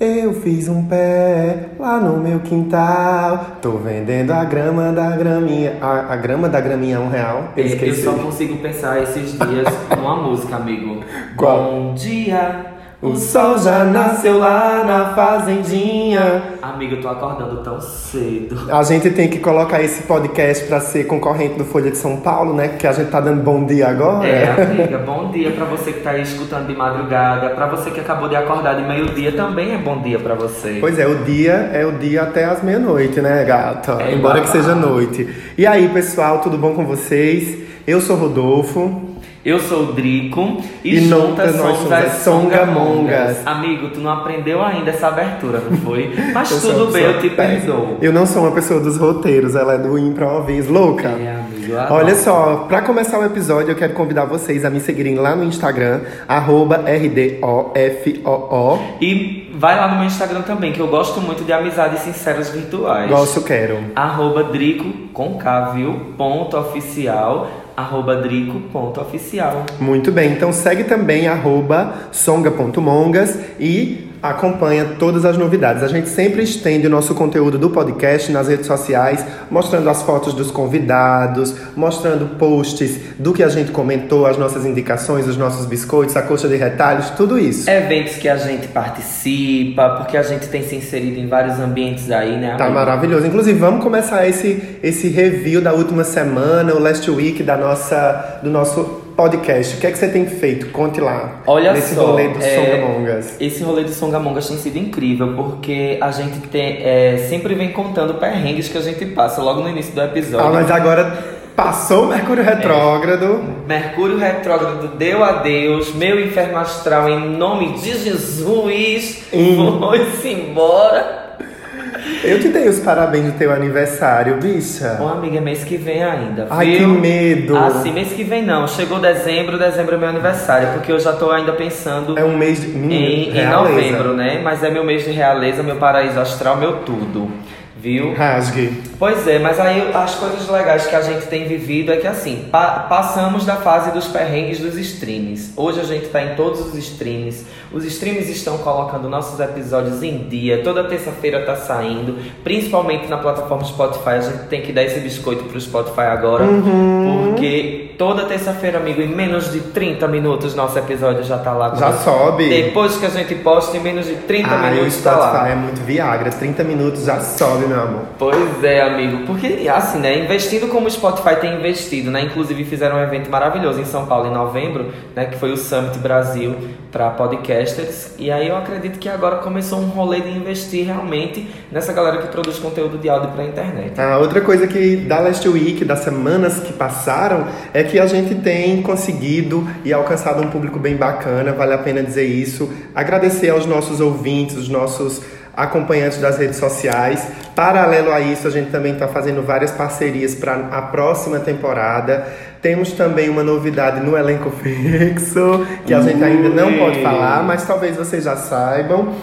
Eu fiz um pé lá no meu quintal. Tô vendendo a grama da graminha. A, a grama da graminha é um real. Eu Eu esqueci. só consigo pensar esses dias numa música, amigo. Qual? Bom dia. O sol já nasceu lá na fazendinha. Amigo, eu tô acordando tão cedo. A gente tem que colocar esse podcast pra ser concorrente do Folha de São Paulo, né? Que a gente tá dando bom dia agora. É, amiga, bom dia pra você que tá aí escutando de madrugada. Pra você que acabou de acordar de meio-dia, também é bom dia pra você. Pois é, o dia é o dia até as meia-noite, né, gata? É Embora que babado. seja noite. E aí, pessoal, tudo bom com vocês? Eu sou Rodolfo. Eu sou o Drico e, E juntas nós somos as as Songamongas. Songamongas. Amigo, tu não aprendeu ainda essa abertura, não foi? Mas tudo bem, eu te perdoo. Eu não sou uma pessoa dos roteiros, ela é do improviso. Louca! É, amigo. Olha só, pra começar o episódio, eu quero convidar vocês a me seguirem lá no Instagram, arroba RDOFOO. E vai lá no meu Instagram também, que eu gosto muito de amizades sinceras virtuais. Gosto, quero. Arroba Drico com K, viu? Ponto oficial. Arroba Drico ponto oficial. Muito bem, então segue também arroba songa.mongas e acompanha todas as novidades. A gente sempre estende o nosso conteúdo do podcast nas redes sociais, mostrando as fotos dos convidados, mostrando posts do que a gente comentou, as nossas indicações, os nossos biscoitos, a coxa de retalhos, tudo isso. Eventos que a gente participa, porque a gente tem se inserido em vários ambientes aí, né? Tá amigo? maravilhoso. Inclusive, vamos começar esse, esse review da última semana, o last week da nossa, do nosso podcast. O que é que você tem feito? Conte lá. Olha nesse só, rolê do é, Songamongas. Esse rolê de Songamongas tem sido incrível, porque a gente tem, é, sempre vem contando perrengues que a gente passa logo no início do episódio. Ah, mas agora passou o Mercúrio retrógrado. Mercúrio retrógrado deu adeus, meu inferno astral, em nome de Jesus, Hum. foi-se embora. Eu te dei os parabéns do teu aniversário, bicha. Bom, amiga, é mês que vem ainda, Ai, viu? que medo. Assim, mês que vem não. Chegou dezembro, dezembro é meu aniversário, porque eu já tô ainda pensando É um mês de. Em, em novembro, né? Mas é meu mês de realeza, meu paraíso astral, meu tudo. Viu? Rasgue. Pois é, mas aí as coisas legais que a gente tem vivido é que assim, pa- passamos da fase dos perrengues dos streams. Hoje a gente tá em todos os streams. Os streams estão colocando nossos episódios em dia. Toda terça-feira tá saindo, principalmente na plataforma Spotify. A gente tem que dar esse biscoito pro Spotify agora, Uhum. porque toda terça-feira, amigo, em menos de 30 minutos nosso episódio já tá lá. Já sobe. Depois que a gente posta, em menos de 30 Ai, o minutos tá lá. É muito Viagra. 30 minutos já sobe, meu amor. Pois é, amigo. Porque, assim, né? Investindo como o Spotify tem investido, né? Inclusive fizeram um evento maravilhoso em São Paulo em novembro, né? Que foi o Summit Brasil para podcasters. E aí eu acredito que agora começou um rolê de investir realmente nessa galera que produz conteúdo de áudio pra internet. A outra coisa que da Last Week, das semanas que passaram, é que a gente tem conseguido e alcançado um público bem bacana, vale a pena dizer isso. Agradecer aos nossos ouvintes, os nossos acompanhantes das redes sociais. Paralelo a isso, a gente também está fazendo várias parcerias para a próxima temporada. Temos também uma novidade no elenco fixo, que a gente ainda não pode falar, mas talvez vocês já saibam.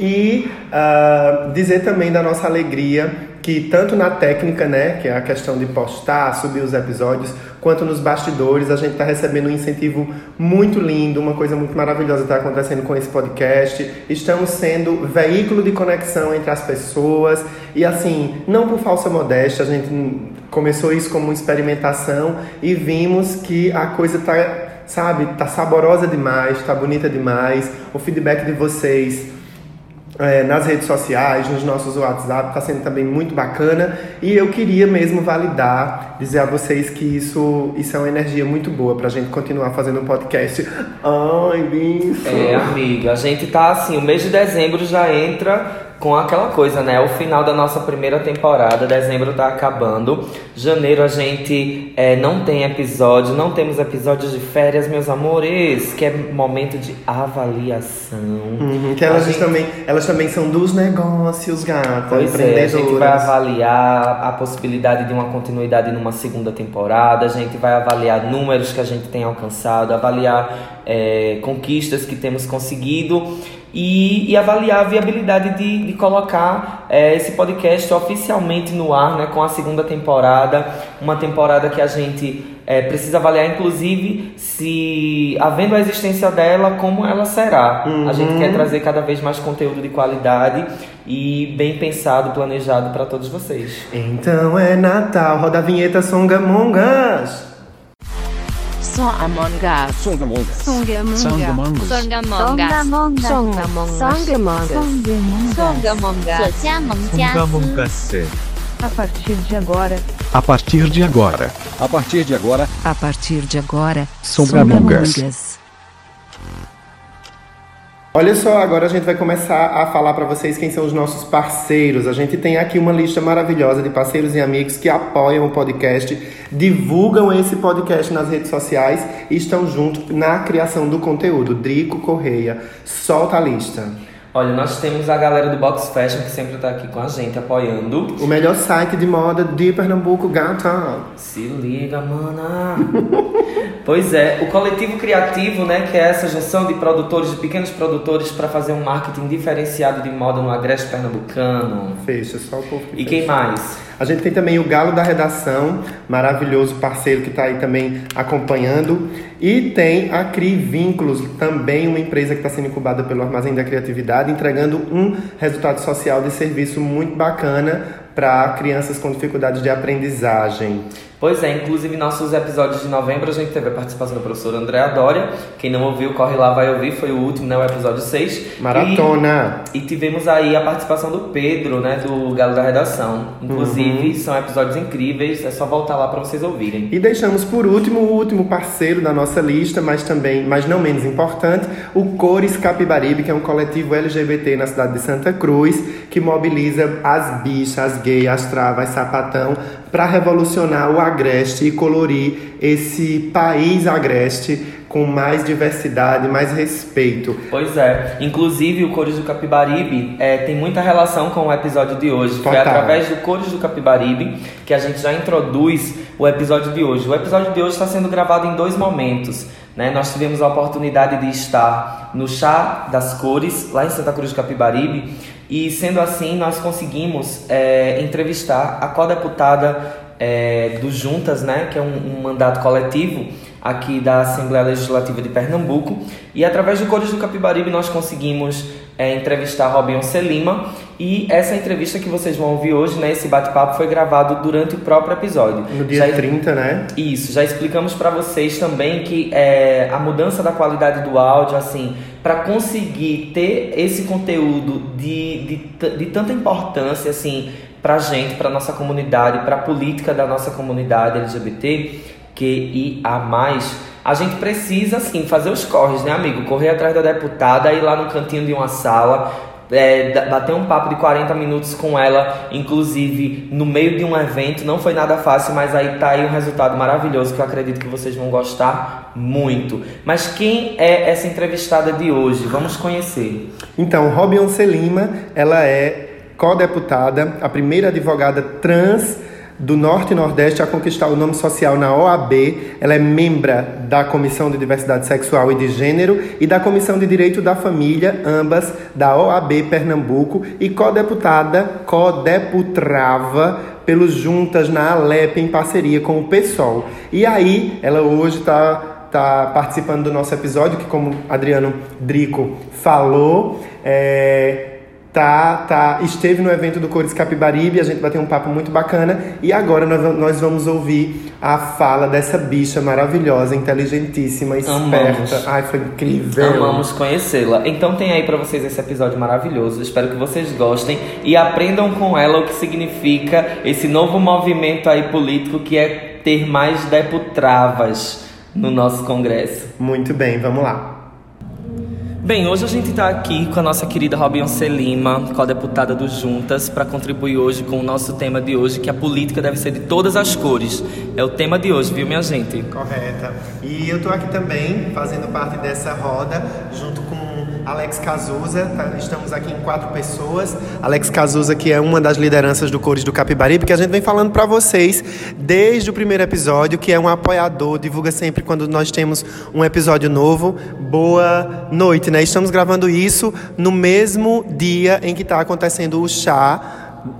E ah, dizer também da nossa alegria que tanto na técnica, né, que é a questão de postar, subir os episódios, quanto nos bastidores, a gente está recebendo um incentivo muito lindo, uma coisa muito maravilhosa está acontecendo com esse podcast. Estamos sendo veículo de conexão entre as pessoas e assim, não por falsa modéstia, a gente começou isso como uma experimentação e vimos que a coisa tá, sabe, tá saborosa demais, tá bonita demais. O feedback de vocês é, nas redes sociais, nos nossos WhatsApp, está sendo também muito bacana. E eu queria mesmo validar, dizer a vocês que isso, isso é uma energia muito boa pra gente continuar fazendo um podcast. Ai, bicho! É, amiga, a gente tá assim, o mês de dezembro já entra com aquela coisa, né? O final da nossa primeira temporada, dezembro tá acabando. Janeiro a gente é, não tem episódio, não temos episódios de férias, meus amores, que é momento de avaliação. Uhum, que elas, gente- também, elas também são dos negócios, gata. Pois é, a gente vai avaliar a possibilidade de uma continuidade numa segunda temporada, a gente vai avaliar números que a gente tem alcançado, avaliar é, conquistas que temos conseguido e, e avaliar a viabilidade de, de colocar é, esse podcast oficialmente no ar, né, com a segunda temporada, uma temporada que a gente é, precisa avaliar, inclusive, se, havendo a existência dela, como ela será. Uhum. A gente quer trazer cada vez mais conteúdo de qualidade e bem pensado, planejado para todos vocês. Então é Natal, roda a vinheta Songamongas. Among Us. Songamongas. Songamongas. Songamongas. Songamongas. Songamongas. Songamongas. Songamongas. A partir de agora, A partir de agora, A partir de agora, A partir de agora, Songamongas. Olha só, agora a gente vai começar a falar para vocês quem são os nossos parceiros. A gente tem aqui uma lista maravilhosa de parceiros e amigos que apoiam o podcast, divulgam esse podcast nas redes sociais e estão junto na criação do conteúdo. Drico Correia, solta a lista. Olha, nós temos a galera do Box Fashion que sempre tá aqui com a gente, apoiando. O melhor site de moda de Pernambuco, gata. Se liga, mana. pois é, o coletivo criativo, né, que é essa junção de produtores, de pequenos produtores para fazer um marketing diferenciado de moda no agreste pernambucano. Fecha, só o povo que E quem fecha. mais? A gente tem também o Galo da Redação, maravilhoso parceiro que está aí também acompanhando. E tem a Cri Vínculos, também uma empresa que está sendo incubada pelo Armazém da Criatividade, entregando um resultado social de serviço muito bacana para crianças com dificuldades de aprendizagem. Pois é, inclusive nossos episódios de novembro a gente teve a participação do professor André Dória. Quem não ouviu, corre lá, vai ouvir. Foi o último, né? O episódio 6. Maratona! E, e tivemos aí a participação do Pedro, né? Do Galo da Redação. Inclusive, Uhum. são episódios incríveis. É só voltar lá para vocês ouvirem. E deixamos por último o último parceiro da nossa lista, mas também, mas não menos importante, o Cores Capibaribe, que é um coletivo LGBT na cidade de Santa Cruz, que mobiliza as bichas, as gays, as travas, sapatão, para revolucionar o agreste e colorir esse país agreste com mais diversidade, mais respeito. Pois é. Inclusive, o Cores do Capibaribe é, tem muita relação com o episódio de hoje. Foi Total. através do Cores do Capibaribe que a gente já introduz o episódio de hoje. O episódio de hoje está sendo gravado em dois momentos. Né? Nós tivemos a oportunidade de estar no Chá das Cores, lá em Santa Cruz do Capibaribe. E sendo assim, nós conseguimos é, entrevistar a co-deputada é, do Juntas, né? que é um- um mandato coletivo aqui da Assembleia Legislativa de Pernambuco. E através do Cores do Capibaribe nós conseguimos é, entrevistar Robinson Lima. E essa entrevista que vocês vão ouvir hoje, né, esse bate-papo, foi gravado durante o próprio episódio. No dia Já- 30, né? isso, já explicamos para vocês também que é, a mudança da qualidade do áudio, assim, para conseguir ter esse conteúdo de, de, de tanta importância, assim, pra gente, pra nossa comunidade, pra política da nossa comunidade LGBT, que e a gente precisa, assim, fazer os corres, né, amigo? Correr atrás da deputada, ir lá no cantinho de uma sala, é, bater um papo de 40 minutos com ela, inclusive no meio de um evento. Não foi nada fácil, mas aí tá aí um resultado maravilhoso que eu acredito que vocês vão gostar muito. Mas quem é essa entrevistada de hoje? Vamos conhecer. Então, Robin Lima, ela é co-deputada, a primeira advogada trans do Norte e Nordeste a conquistar o nome social na OAB. Ela é membra da Comissão de Diversidade Sexual e de Gênero e da Comissão de Direito da Família, ambas da OAB Pernambuco, e co-deputada, co-deputrava pelos Juntas na Alep em parceria com o PSOL. E aí, ela hoje está tá participando do nosso episódio, que como Adriano Drico falou, é, tá, tá, esteve no evento do Cores Capibaribe, a gente vai ter um papo muito bacana, e agora nós, nós vamos ouvir a fala dessa bicha maravilhosa, inteligentíssima, Amamos. esperta. Ai, foi incrível. Amamos conhecê-la. Então tem aí pra vocês esse episódio maravilhoso. Espero que vocês gostem e aprendam com ela o que significa esse novo movimento aí político que é ter mais deputravas no nosso congresso. Muito bem, vamos lá. Bem, hoje a gente está aqui com a nossa querida Robinson Lima, co-deputada do Juntas, para contribuir hoje com o nosso tema de hoje, que a política deve ser de todas as cores. É o tema de hoje, viu, minha gente? Correta. E eu tô aqui também fazendo parte dessa roda, junto com Alex Cazuza. tá? Estamos aqui em quatro pessoas. Alex Cazuza, que é uma das lideranças do Cores do Capibaribe, que a gente vem falando para vocês desde o primeiro episódio, que é um apoiador, divulga sempre quando nós temos um episódio novo. Boa noite, né? Estamos gravando isso no mesmo dia em que está acontecendo o chá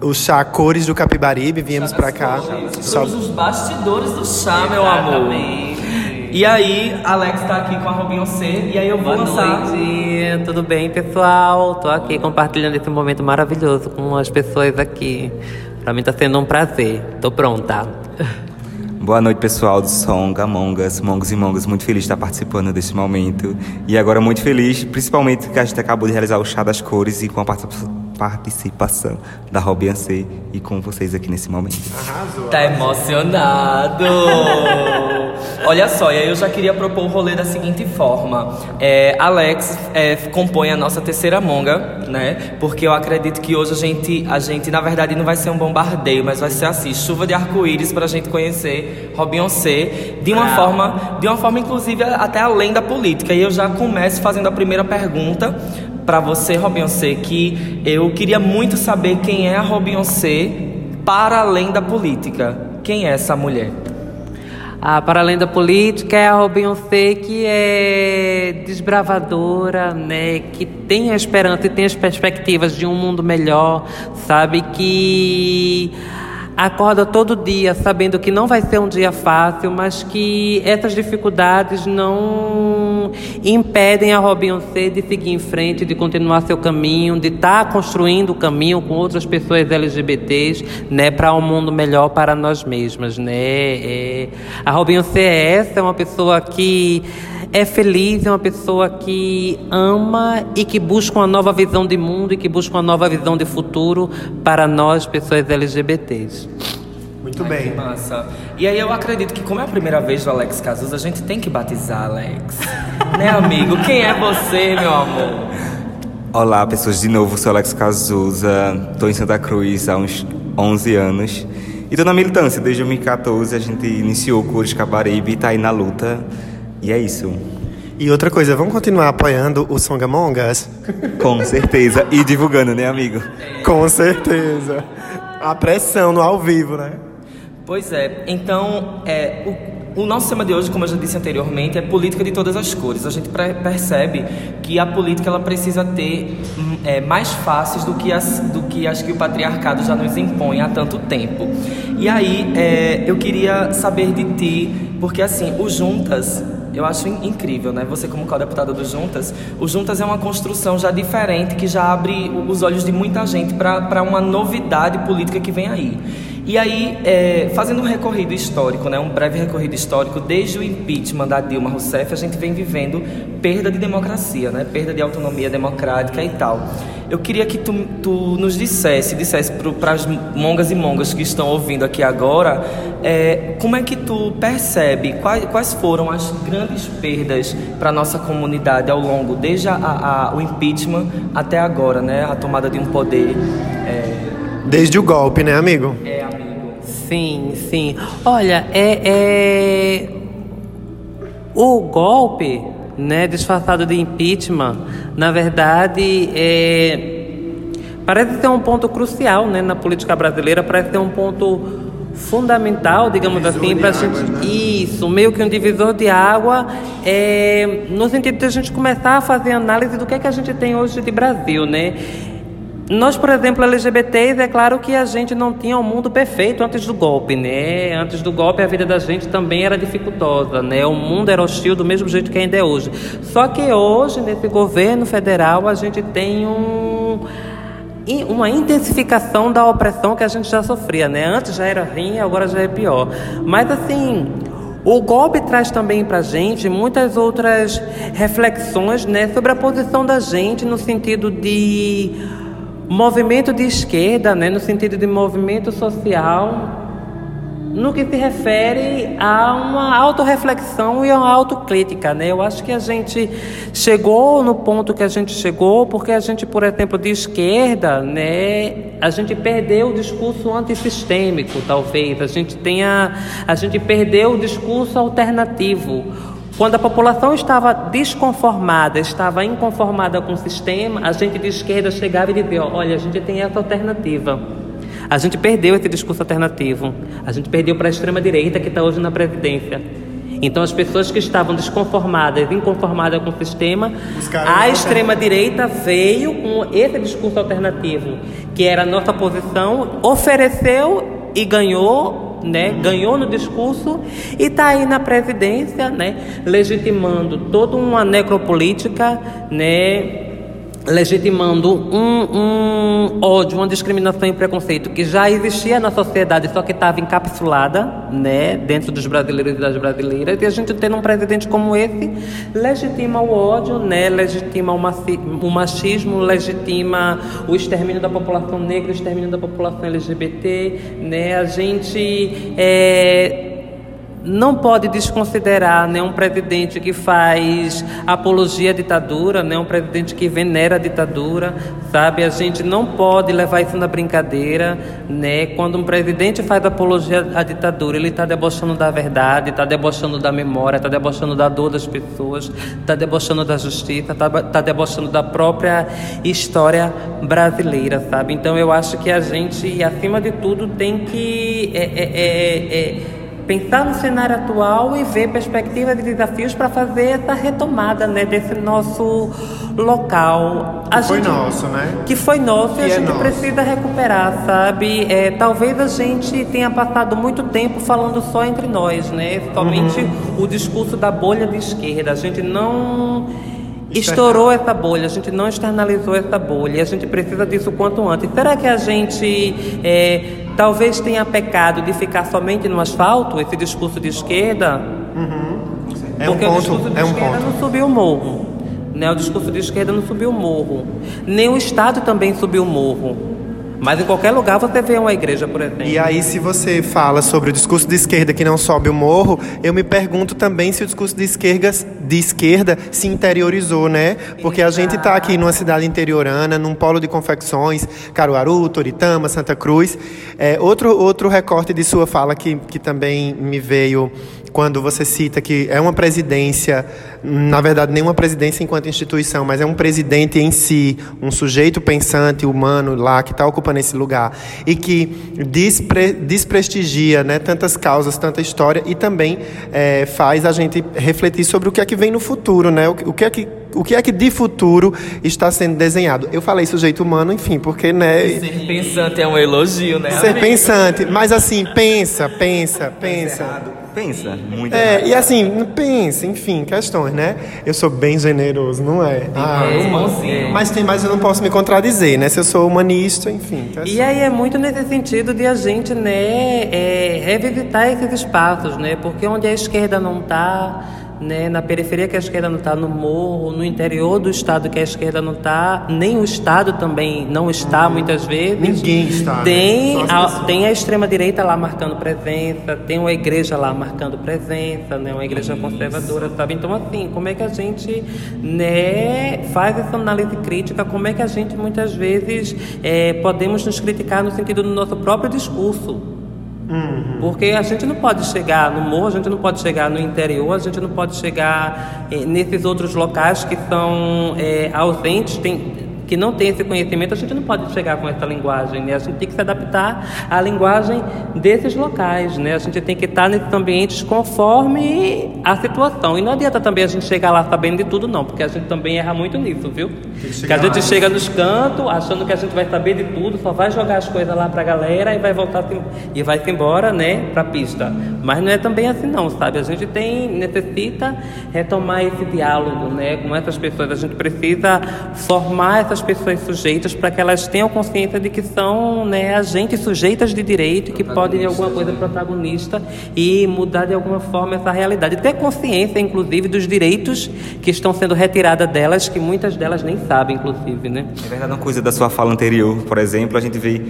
O chá Cores do Capibaribe, viemos pra cá. Só- Somos os bastidores do chá, meu amor. E aí, Alex tá aqui com a Robinho-C e aí eu vou Boa lançar. noite, tudo bem, pessoal? Tô aqui compartilhando esse momento maravilhoso com as pessoas aqui. Pra mim tá sendo um prazer. Tô pronta. Boa noite, pessoal do Songa, Mongas, Mongos e Mongas. Muito feliz de estar participando desse momento. E agora muito feliz, principalmente que a gente acabou de realizar o Chá das Cores e com a participa- participação da Robin C e com vocês aqui nesse momento. Tá emocionado! Olha só, e aí eu já queria propor o rolê da seguinte forma. É, Alex é, compõe a nossa terceira monga, né? Porque eu acredito que hoje a gente, a gente, na verdade, não vai ser um bombardeio, mas vai ser assim, chuva de arco-íris pra gente conhecer Robinho C de uma forma, de uma forma, inclusive, até além da política. E eu já começo fazendo a primeira pergunta pra você, Robinho C, que eu queria muito saber quem é a Robinho C para além da política. Quem é essa mulher? Ah, para além da política, é a Robinho-C que é desbravadora, né? Que tem a esperança e tem as perspectivas de um mundo melhor, sabe? Que acorda todo dia sabendo que não vai ser um dia fácil, mas que essas dificuldades não impedem a Robinho-C de seguir em frente, de continuar seu caminho, de estar construindo o caminho com outras pessoas LGBTs, né, para um mundo melhor para nós mesmas, né? É, a Robinho-C é essa, é uma pessoa que é feliz, é uma pessoa que ama e que busca uma nova visão de mundo e que busca uma nova visão de futuro para nós, pessoas LGBTs. Muito Que bem. massa. E aí eu acredito que como é a primeira vez do Alex Casus, a gente tem que batizar Alex. né, amigo? Quem é você, meu amor? Olá, pessoas, de novo, sou Alex Cazuza, estou em Santa Cruz há uns 11 anos. E tô na militância, desde 2014 a gente iniciou o curso de Cabaribe e tá aí na luta. E é isso, E outra coisa, vamos continuar apoiando o Songamongas? com certeza. E divulgando, né, amigo? Com certeza. A pressão no ao vivo, né? Pois é, então é, o, o nosso tema de hoje, como eu já disse anteriormente, é política de todas as cores. A gente pre- percebe que a política ela precisa ter hum, é, mais faces do que, as, do que as que o patriarcado já nos impõe há tanto tempo. E aí é, eu queria saber de ti, porque assim, o Juntas eu acho in- incrível, né? Você como co-deputada do Juntas, o Juntas é uma construção já diferente que já abre os olhos de muita gente para uma novidade política que vem aí. E aí, é, fazendo um recorrido histórico, né, um breve recorrido histórico, desde o impeachment da Dilma Rousseff, a gente vem vivendo perda de democracia, né, perda de autonomia democrática e tal. Eu queria que tu, tu nos dissesse, dissesse para as mongas e mongas que estão ouvindo aqui agora, é, como é que tu percebe quais, quais foram as grandes perdas para nossa comunidade ao longo, desde a, a- o impeachment até agora, né, a tomada de um poder. É, Desde o golpe, né, amigo? é amigo. Sim, sim. Olha, é, é... o golpe, né, disfarçado de impeachment, na verdade, é... parece ser um ponto crucial, né, na política brasileira, parece ser um ponto fundamental, digamos assim, para a gente isso, meio que um divisor de água, é, no sentido de a gente começar a fazer análise do que é que a gente tem hoje de Brasil, né? Nós, por exemplo, LGBTs, é claro que a gente não tinha um mundo perfeito antes do golpe, né? Antes do golpe, a vida da gente também era dificultosa, né? O mundo era hostil do mesmo jeito que ainda é hoje. Só que hoje, nesse governo federal, a gente tem um uma intensificação da opressão que a gente já sofria, né? Antes já era ruim, agora já é pior. Mas assim, o golpe traz também para gente muitas outras reflexões, né, sobre a posição da gente no sentido de movimento de esquerda, né, no sentido de movimento social, no que se refere a uma autorreflexão e a uma autocrítica, né? Eu acho que a gente chegou no ponto que a gente chegou porque a gente, por exemplo, de esquerda, né, a gente perdeu o discurso antissistêmico, talvez. A gente tenha, a gente perdeu o discurso alternativo. Quando a população estava desconformada, estava inconformada com o sistema, a gente de esquerda chegava e dizia: olha, a gente tem essa alternativa. A gente perdeu esse discurso alternativo. A gente perdeu para a extrema-direita que está hoje na presidência. Então as pessoas que estavam desconformadas, inconformadas com o sistema, a uma extrema direita veio com esse discurso alternativo, que era a nossa posição, ofereceu e ganhou, né? Ganhou no discurso e está aí na presidência, né? Legitimando toda uma necropolítica, né? Legitimando um, um ódio, uma discriminação e preconceito que já existia na sociedade, só que estava encapsulada, né, dentro dos brasileiros e das brasileiras. E a gente tendo um presidente como esse legitima o ódio, né, legitima o, machismo, legitima o extermínio da população negra, o extermínio da população LGBT, né. A gente é, não pode desconsiderar né, um presidente que faz apologia à ditadura, né, um presidente que venera a ditadura, sabe? A gente não pode levar isso na brincadeira, né? Quando um presidente faz apologia à ditadura, ele está debochando da verdade, está debochando da memória, está debochando da dor das pessoas, está debochando da justiça, está tá debochando da própria história brasileira, sabe? Então eu acho que a gente, acima de tudo, tem que é, é, é, é, pensar no cenário atual e ver perspectivas e desafios para fazer essa retomada né, desse nosso local. A Foi gente- nosso, né? Que foi nosso e Que a é gente nosso. precisa recuperar, sabe? É, talvez a gente tenha passado muito tempo falando só entre nós, né? Somente Uhum. o discurso da bolha de esquerda. A gente não estourou essa bolha, a gente não externalizou essa bolha. E a gente precisa disso o quanto antes. Será que a gente é, talvez tenha pecado de ficar somente no asfalto, esse discurso de esquerda? É um Porque o discurso ponto, de é um esquerda ponto. não subiu o morro. Né? O discurso de esquerda não subiu o morro. Nem o Estado também subiu o morro. Mas em qualquer lugar você vê uma igreja, por exemplo. E aí, se você fala sobre o discurso de esquerda que não sobe o morro, eu me pergunto também se o discurso de esquerda, de esquerda se interiorizou, né? Porque a gente está aqui numa cidade interiorana, num polo de confecções, Caruaru, Toritama, Santa Cruz. É, outro, outro recorte de sua fala que, que também me veio quando você cita que é uma presidência, na verdade, nem uma presidência enquanto instituição, mas é um presidente em si, um sujeito pensante, humano lá, que está ocupando esse lugar, e que despre, desprestigia né, tantas causas, tanta história, e também eh, faz a gente refletir sobre o que é que vem no futuro, né? o, que- o que é que o que é que de futuro está sendo desenhado? Eu falei sujeito humano, enfim, porque né, Ser pensante é um elogio, né? ser amigo? pensante, mas assim, pensa, pensa, pensa. Pensa, muito É, errado. e assim, pensa, enfim, questões, né? Eu sou bem generoso, não é? Ah, É, mas tem, mas eu não posso me contradizer, né? Se eu sou humanista, enfim. questões. E aí é muito nesse sentido de a gente, né, é, revisitar esses espaços, né? Porque onde a esquerda não está, né, na periferia que a esquerda não está, no morro, no interior do estado que a esquerda não está, nem o estado também não está muitas vezes. Ninguém está, né? Tem, as a, tem a extrema direita lá marcando presença, tem uma igreja lá marcando presença, né, uma igreja conservadora, sabe? Então assim, como é que a gente, né, faz essa análise crítica? Como é que a gente muitas vezes é, podemos nos criticar no sentido do nosso próprio discurso? Porque a gente não pode chegar no morro, a gente não pode chegar no interior, a gente não pode chegar eh, nesses outros locais que são eh, ausentes, tem- que não tem esse conhecimento, a gente não pode chegar com essa linguagem, né? A gente tem que se adaptar à linguagem desses locais, né? A gente tem que estar nesses ambientes conforme a situação. E não adianta também a gente chegar lá sabendo de tudo, não, porque a gente também erra muito nisso, viu? Que a gente chega nos cantos achando que a gente vai saber de tudo, só vai jogar as coisas lá pra galera e vai voltar se- e vai se embora, né, pra pista. Mas não é também assim não, sabe? A gente tem necessita retomar esse diálogo, né, com essas pessoas. A gente precisa formar essas pessoas sujeitas para que elas tenham consciência de que são, né, agentes sujeitas de direito que podem de alguma coisa protagonista e mudar de alguma forma essa realidade. Ter consciência, inclusive, dos direitos que estão sendo retirados delas, que muitas delas nem sabem, inclusive, né? É verdade, uma coisa da sua fala anterior, por exemplo, a gente vê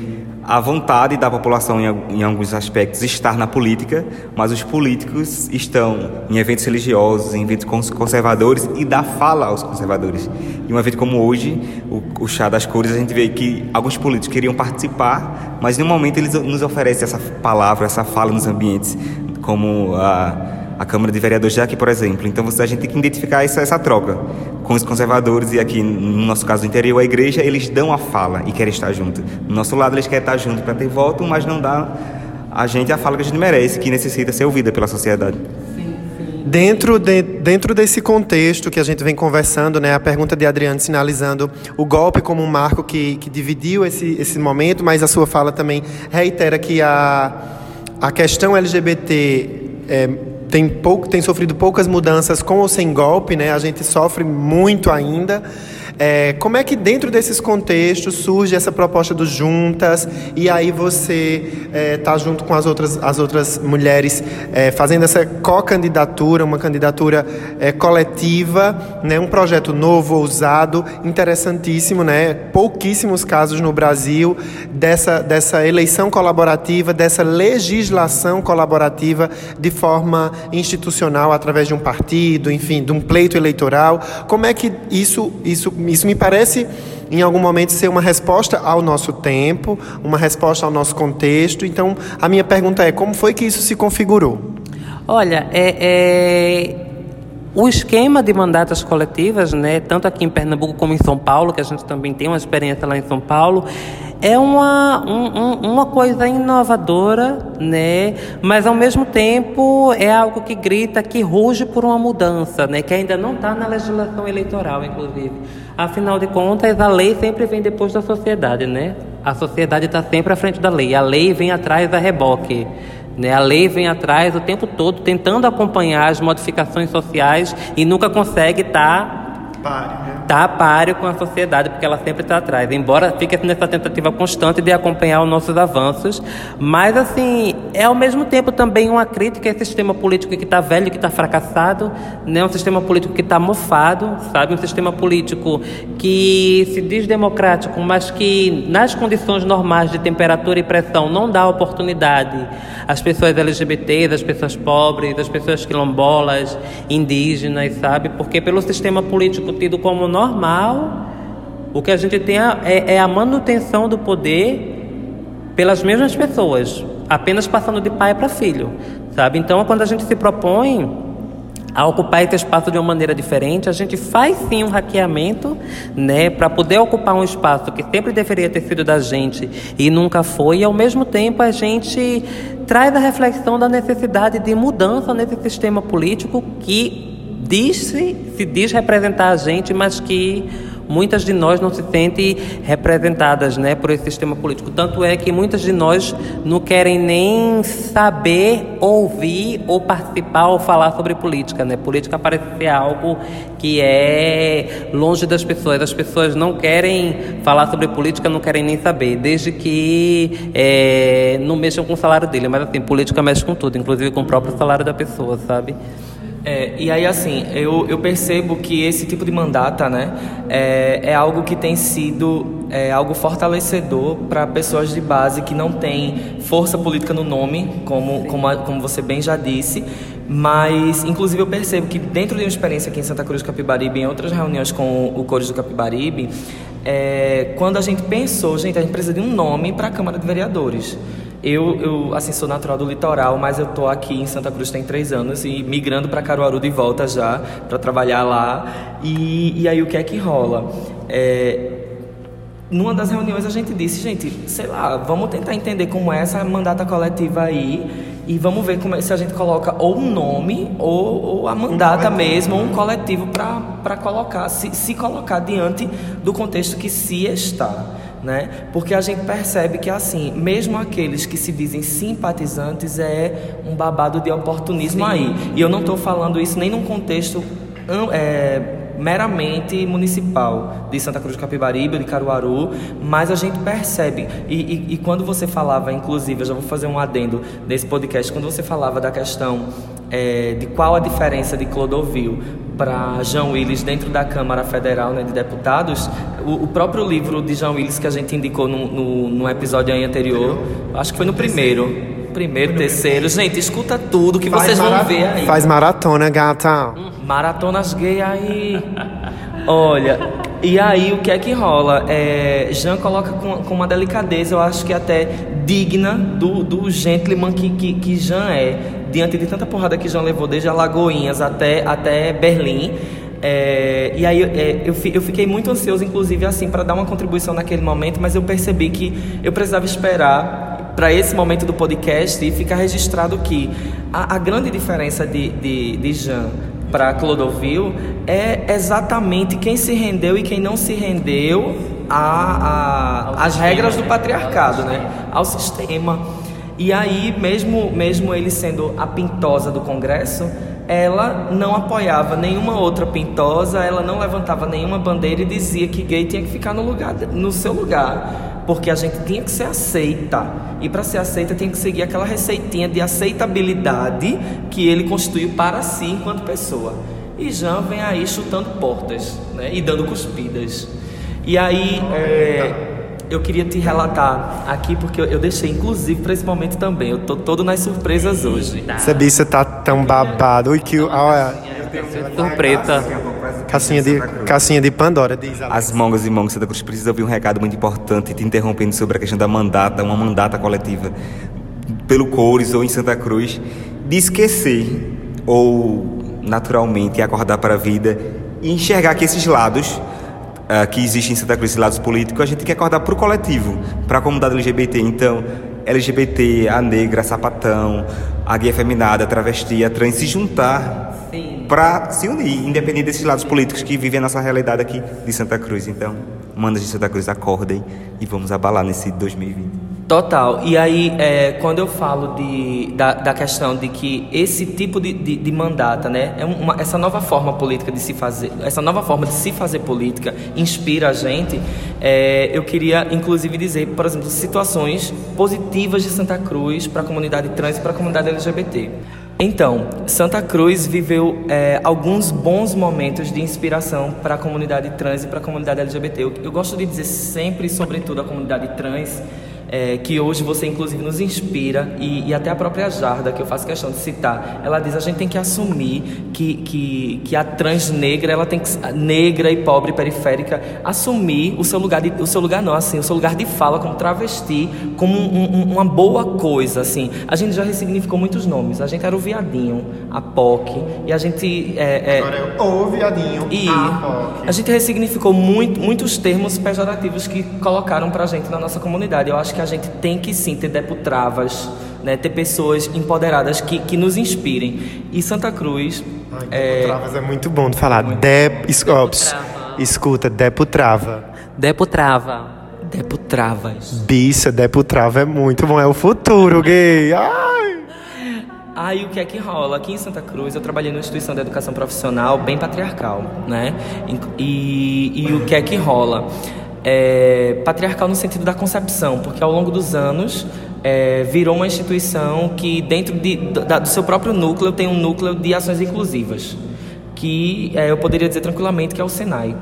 a vontade da população, em, al- em alguns aspectos, estar na política, mas os políticos estão em eventos religiosos, em eventos cons- conservadores e dá fala aos conservadores. E um evento como hoje, o, o Chá das Cores, a gente vê que alguns políticos queriam participar, mas em um momento eles nos oferecem essa palavra, essa fala nos ambientes, como a a Câmara de Vereadores já aqui, por exemplo. Então você, a gente tem que identificar essa, essa troca com os conservadores e aqui, no nosso caso, do interior, a igreja, eles dão a fala e querem estar junto. Do nosso lado, eles querem estar junto para ter voto, mas não dá a gente a fala que a gente merece, que necessita ser ouvida pela sociedade. Dentro, de, dentro desse contexto que a gente vem conversando, né, a pergunta de Adriano sinalizando o golpe como um marco que, que dividiu esse, esse momento, mas a sua fala também reitera que a, a questão LGBT é, tem, pouco, tem sofrido poucas mudanças com ou sem golpe, né? a gente sofre muito ainda. É, como é que dentro desses contextos surge essa proposta dos juntas e aí você está é, tá junto com as outras, as outras mulheres é, fazendo essa co-candidatura, uma candidatura é, coletiva, né, um projeto novo, ousado, interessantíssimo, né, pouquíssimos casos no Brasil dessa, dessa eleição colaborativa, dessa legislação colaborativa de forma institucional através de um partido, enfim, de um pleito eleitoral. Como é que isso, isso isso me parece, em algum momento, ser uma resposta ao nosso tempo, uma resposta ao nosso contexto. Então, a minha pergunta é: como foi que isso se configurou? Olha, é, é... O esquema de mandatas coletivas, né, tanto aqui em Pernambuco como em São Paulo, que a gente também tem uma experiência lá em São Paulo, é uma, um, uma coisa inovadora, né? mas ao mesmo tempo é algo que grita, que ruge por uma mudança, né? que ainda não está na legislação eleitoral, inclusive. Afinal de contas, a lei sempre vem depois da sociedade, né? A sociedade está sempre à frente da lei, a lei vem atrás da reboque. Né? A lei vem atrás o tempo todo tentando acompanhar as modificações sociais e nunca consegue estar tá está a páreo com a sociedade, porque ela sempre está atrás. Embora fique nessa tentativa constante de acompanhar os nossos avanços, mas assim, é ao mesmo tempo também uma crítica a esse sistema político que está velho, que está fracassado, né? um sistema político que está mofado, sabe? Um sistema político que se diz democrático, mas que nas condições normais de temperatura e pressão não dá oportunidade às pessoas LGBTs, às pessoas pobres, às pessoas quilombolas, indígenas, sabe? Porque pelo sistema político tido como normal, o que a gente tem é, é a manutenção do poder pelas mesmas pessoas, apenas passando de pai para filho, sabe? Então, quando a gente se propõe a ocupar esse espaço de uma maneira diferente, a gente faz sim um hackeamento, né, para poder ocupar um espaço que sempre deveria ter sido da gente e nunca foi, e ao mesmo tempo a gente traz a reflexão da necessidade de mudança nesse sistema político que diz -se, se diz representar a gente, mas que muitas de nós não se sentem representadas né, por esse sistema político. Tanto é que muitas de nós não querem nem saber, ouvir ou participar ou falar sobre política. Né? Política parece ser algo que é longe das pessoas. As pessoas não querem falar sobre política, não querem nem saber, desde que é, não mexam com o salário dele. Mas assim, política mexe com tudo, inclusive com o próprio salário da pessoa, sabe? É, e aí, assim, eu, eu percebo que esse tipo de mandata, né, é, é algo que tem sido é, algo fortalecedor para pessoas de base que não têm força política no nome, como, como, a, como você bem já disse, mas, inclusive, eu percebo que dentro de uma experiência aqui em Santa Cruz do Capibaribe, em outras reuniões com o Cores do Capibaribe, é, quando a gente pensou, gente, a gente precisa de um nome para a Câmara de Vereadores. Eu, eu, assim, sou natural do litoral, mas eu tô aqui em Santa Cruz tem três anos e migrando para Caruaru de volta já para trabalhar lá. E, e aí o que é que rola? É, numa das reuniões a gente disse, gente, sei lá, vamos tentar entender como é essa mandata coletiva aí e vamos ver como é, se a gente coloca ou um nome ou, ou a mandata um mesmo, ou um coletivo para colocar, se, se colocar diante do contexto que se está né? Porque a gente percebe que assim, mesmo aqueles que se dizem simpatizantes é um babado de oportunismo Sim. aí. E eu não estou falando isso nem num contexto é, meramente municipal de Santa Cruz de Capibaribe, de Caruaru, mas a gente percebe e, e, e quando você falava, inclusive, eu já vou fazer um adendo desse podcast, quando você falava da questão é, de qual a diferença de Clodovil para Jean Willis dentro da Câmara Federal né, de Deputados, o, o, próprio livro de Jean Willis que a gente indicou no, no, no episódio anterior, acho que foi no primeiro. Primeiro, terceiro. Gente, escuta tudo que Faz vocês vão ver aí. Faz maratona, gata. Maratonas gay aí. Olha, e aí o que é que rola? É, Jean coloca com, com, uma delicadeza, eu acho que até digna do, do gentleman que, que, que Jean é diante de tanta porrada que João levou, desde Alagoinhas até, até Berlim. É, e aí é, eu, eu fiquei muito ansioso, inclusive, assim, para dar uma contribuição naquele momento, mas eu percebi que eu precisava esperar para esse momento do podcast e fica registrado que a, a grande diferença de, de, de Jean para Clodovil é exatamente quem se rendeu e quem não se rendeu às regras do patriarcado, né? Ao sistema. E aí, mesmo, mesmo ele sendo a pintosa do Congresso, ela não apoiava nenhuma outra pintosa, ela não levantava nenhuma bandeira e dizia que gay tinha que ficar no, lugar, no seu lugar, porque a gente tinha que ser aceita. E para ser aceita tinha que seguir aquela receitinha de aceitabilidade que ele constituiu para si enquanto pessoa. E Jean vem aí chutando portas né, e dando cuspidas. E aí, é, eu queria te relatar aqui, porque eu, eu deixei, inclusive, para esse momento também. Eu tô todo nas surpresas hoje. Essa bicha tá tão babado. Ui, que. Olha. Surpresa. Cassinha de, cassinha de Pandora, diz Alex. As mongas e mongas da Cruz precisam ouvir um recado muito importante, te interrompendo sobre a questão da mandata, uma mandata coletiva pelo Cores ou em Santa Cruz, de esquecer ou naturalmente acordar para a vida e enxergar que esses lados ah, que existem em Santa Cruz, esses lados políticos, a gente tem que acordar para o coletivo, para a comunidade LGBT. Então, LGBT, a negra, a sapatão, a gay afeminada, a travesti, a trans se juntar para se unir, independente desses lados políticos que vivem a nossa realidade aqui de Santa Cruz. Então, manas de Santa Cruz, acordem e vamos abalar nesse 2020. Total. E aí, é, quando eu falo de, da, da questão de que esse tipo de, de, de mandata, né, é uma, essa nova forma política de se fazer, essa nova forma de se fazer política inspira a gente, é, eu queria inclusive dizer, por exemplo, situações positivas de Santa Cruz para a comunidade trans e para a comunidade LGBT. Então, Santa Cruz viveu é, alguns bons momentos de inspiração para a comunidade trans e para a comunidade LGBT. Eu, eu gosto de dizer sempre, sobretudo, a comunidade trans, é, que hoje você inclusive nos inspira e, e, até a própria Jarda, que eu faço questão de citar, ela diz a gente tem que assumir que, que, que a trans negra, ela tem que negra e pobre periférica assumir o seu lugar de, o seu lugar não assim, o seu lugar de fala como travesti, como um, um, uma boa coisa assim. A gente já ressignificou muitos nomes. A gente era o viadinho, a POC e a gente é, é, Agora é o viadinho, e a POC. a gente ressignificou muito, muitos termos pejorativos que colocaram pra gente na nossa comunidade. Eu acho que a gente tem que sim ter deputravas, né, ter pessoas empoderadas que, que nos inspirem. E Santa Cruz. Ai, é, Travas é muito bom de falar. Dep... es- ó, ps, Escuta, Deputrava. Deputrava. deputravas. Bicha, Deputrava é muito bom. É o futuro, gay. Ai. Aí o que é que rola? Aqui em Santa Cruz eu trabalhei numa instituição de educação profissional bem patriarcal, né? E, e o que é que rola? É, patriarcal no sentido da concepção, porque ao longo dos anos é, virou uma instituição que dentro de, da- do seu próprio núcleo tem um núcleo de ações inclusivas, que é, eu poderia dizer tranquilamente que é o Senai.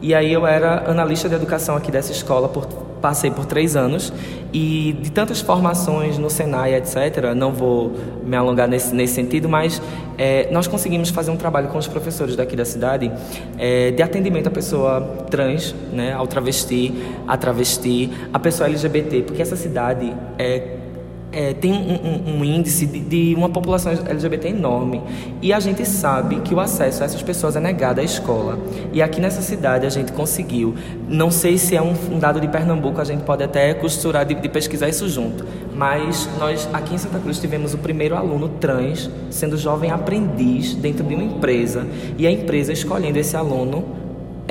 E aí eu era analista de educação aqui dessa escola, por, passei por três anos e de tantas formações no Senai, etc. Não vou me alongar nesse, nesse sentido, mas é, nós conseguimos fazer um trabalho com os professores daqui da cidade é, de atendimento à pessoa trans, né, ao travesti, à travesti, à pessoa LGBT, porque essa cidade é é, tem um, um- um índice de, de uma população LGBT enorme e a gente sabe que o acesso a essas pessoas é negado à escola. E aqui nessa cidade a gente conseguiu. Não sei se é um, um dado de Pernambuco, a gente pode até costurar de, de pesquisar isso junto. Mas nós aqui em Santa Cruz tivemos o primeiro aluno trans sendo jovem aprendiz dentro de uma empresa e a empresa escolhendo esse aluno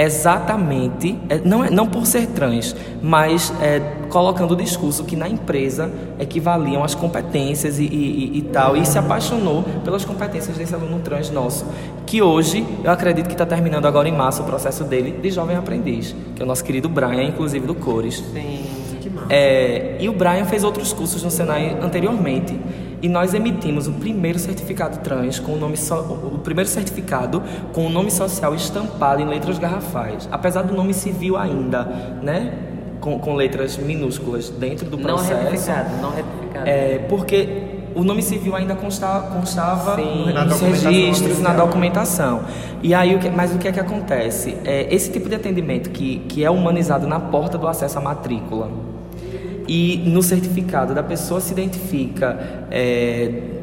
exatamente, é, não, é, não por ser trans, mas é, colocando o discurso que na empresa equivaliam as competências e, e- e- tal, e se apaixonou pelas competências desse aluno trans nosso, que hoje eu acredito que está terminando agora em março o processo dele de jovem aprendiz, que é o nosso querido Brian, inclusive do Cores. É, e o Brian fez outros cursos no Senai anteriormente. E nós emitimos o primeiro certificado trans com o nome so, o primeiro certificado com o nome social estampado em letras garrafais, apesar do nome civil ainda, né, com, com letras minúsculas dentro do Não processo. retificado, não retificado. É, porque o nome civil ainda consta, constava Sim. Nos registros, na documentação. E aí, o que, mas o que é que acontece? É, esse tipo de atendimento que, que é humanizado na porta do acesso à matrícula e no certificado da pessoa se identifica é,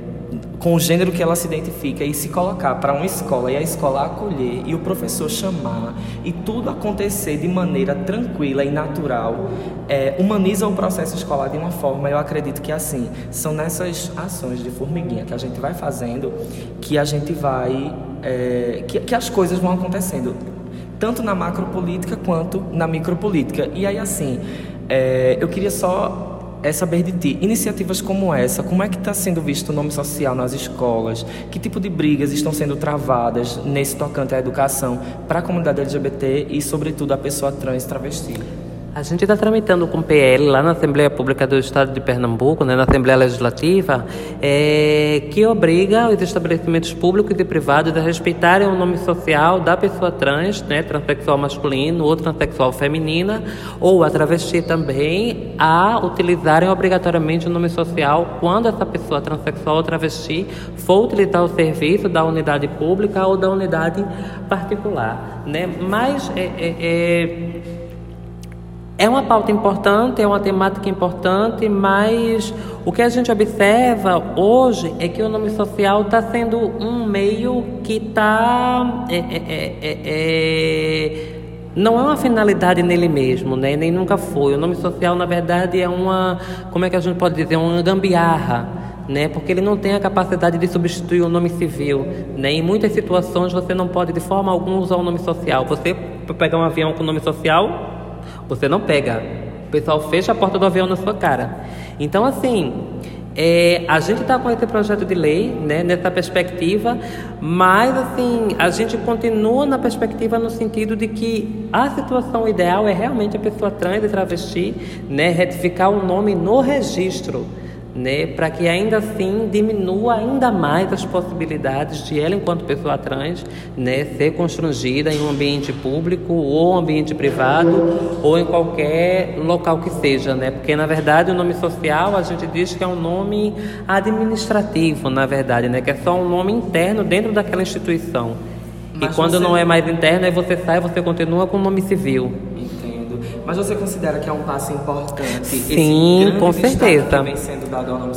com o gênero que ela se identifica e se colocar para uma escola e a escola acolher e o professor chamar e tudo acontecer de maneira tranquila e natural, é, humaniza o processo escolar de uma forma, eu acredito que assim, são nessas ações de formiguinha que a gente vai fazendo que a gente vai, é, que, que as coisas vão acontecendo, tanto na macropolítica quanto na micropolítica. E aí assim, é, eu queria só é saber de ti. Iniciativas como essa, como é que está sendo visto o nome social nas escolas? Que tipo de brigas estão sendo travadas nesse tocante à educação para a comunidade LGBT e, sobretudo, a pessoa trans travesti? A gente está tramitando com PL lá na Assembleia Pública do Estado de Pernambuco, né, na Assembleia Legislativa, é, que obriga os estabelecimentos públicos e privados a respeitarem o nome social da pessoa trans, né, transexual masculino ou transexual feminina, ou a travesti também, a utilizarem obrigatoriamente o nome social quando essa pessoa transexual ou travesti for utilizar o serviço da unidade pública ou da unidade particular. Né? Mas é, é, é é uma pauta importante, é uma temática importante, mas o que a gente observa hoje é que o nome social está sendo um meio que está. É, é, é, é, não é uma finalidade nele mesmo, né? nem nunca foi. O nome social, na verdade, é uma. Como é que a gente pode dizer? Uma gambiarra. Né? Porque ele não tem a capacidade de substituir o nome civil. Né? Em muitas situações você não pode de forma alguma usar o nome social. Você pegar um avião com nome social, você não pega. O pessoal fecha a porta do avião na sua cara. Então, assim, é, a gente está com esse projeto de lei, né, nessa perspectiva, mas assim, a gente continua na perspectiva no sentido de que a situação ideal é realmente a pessoa trans e travesti, né, retificar o nome no registro né, para que ainda assim diminua ainda mais as possibilidades de ela, enquanto pessoa trans, né, ser constrangida em um ambiente público ou ambiente privado ou em qualquer local que seja, né, porque na verdade o nome social a gente diz que é um nome administrativo, na verdade, né, que é só um nome interno dentro daquela instituição. Mas e quando você... não é mais interno, aí você sai, você continua com o nome civil. Mas você considera que é um passo importante? Sim, com certeza.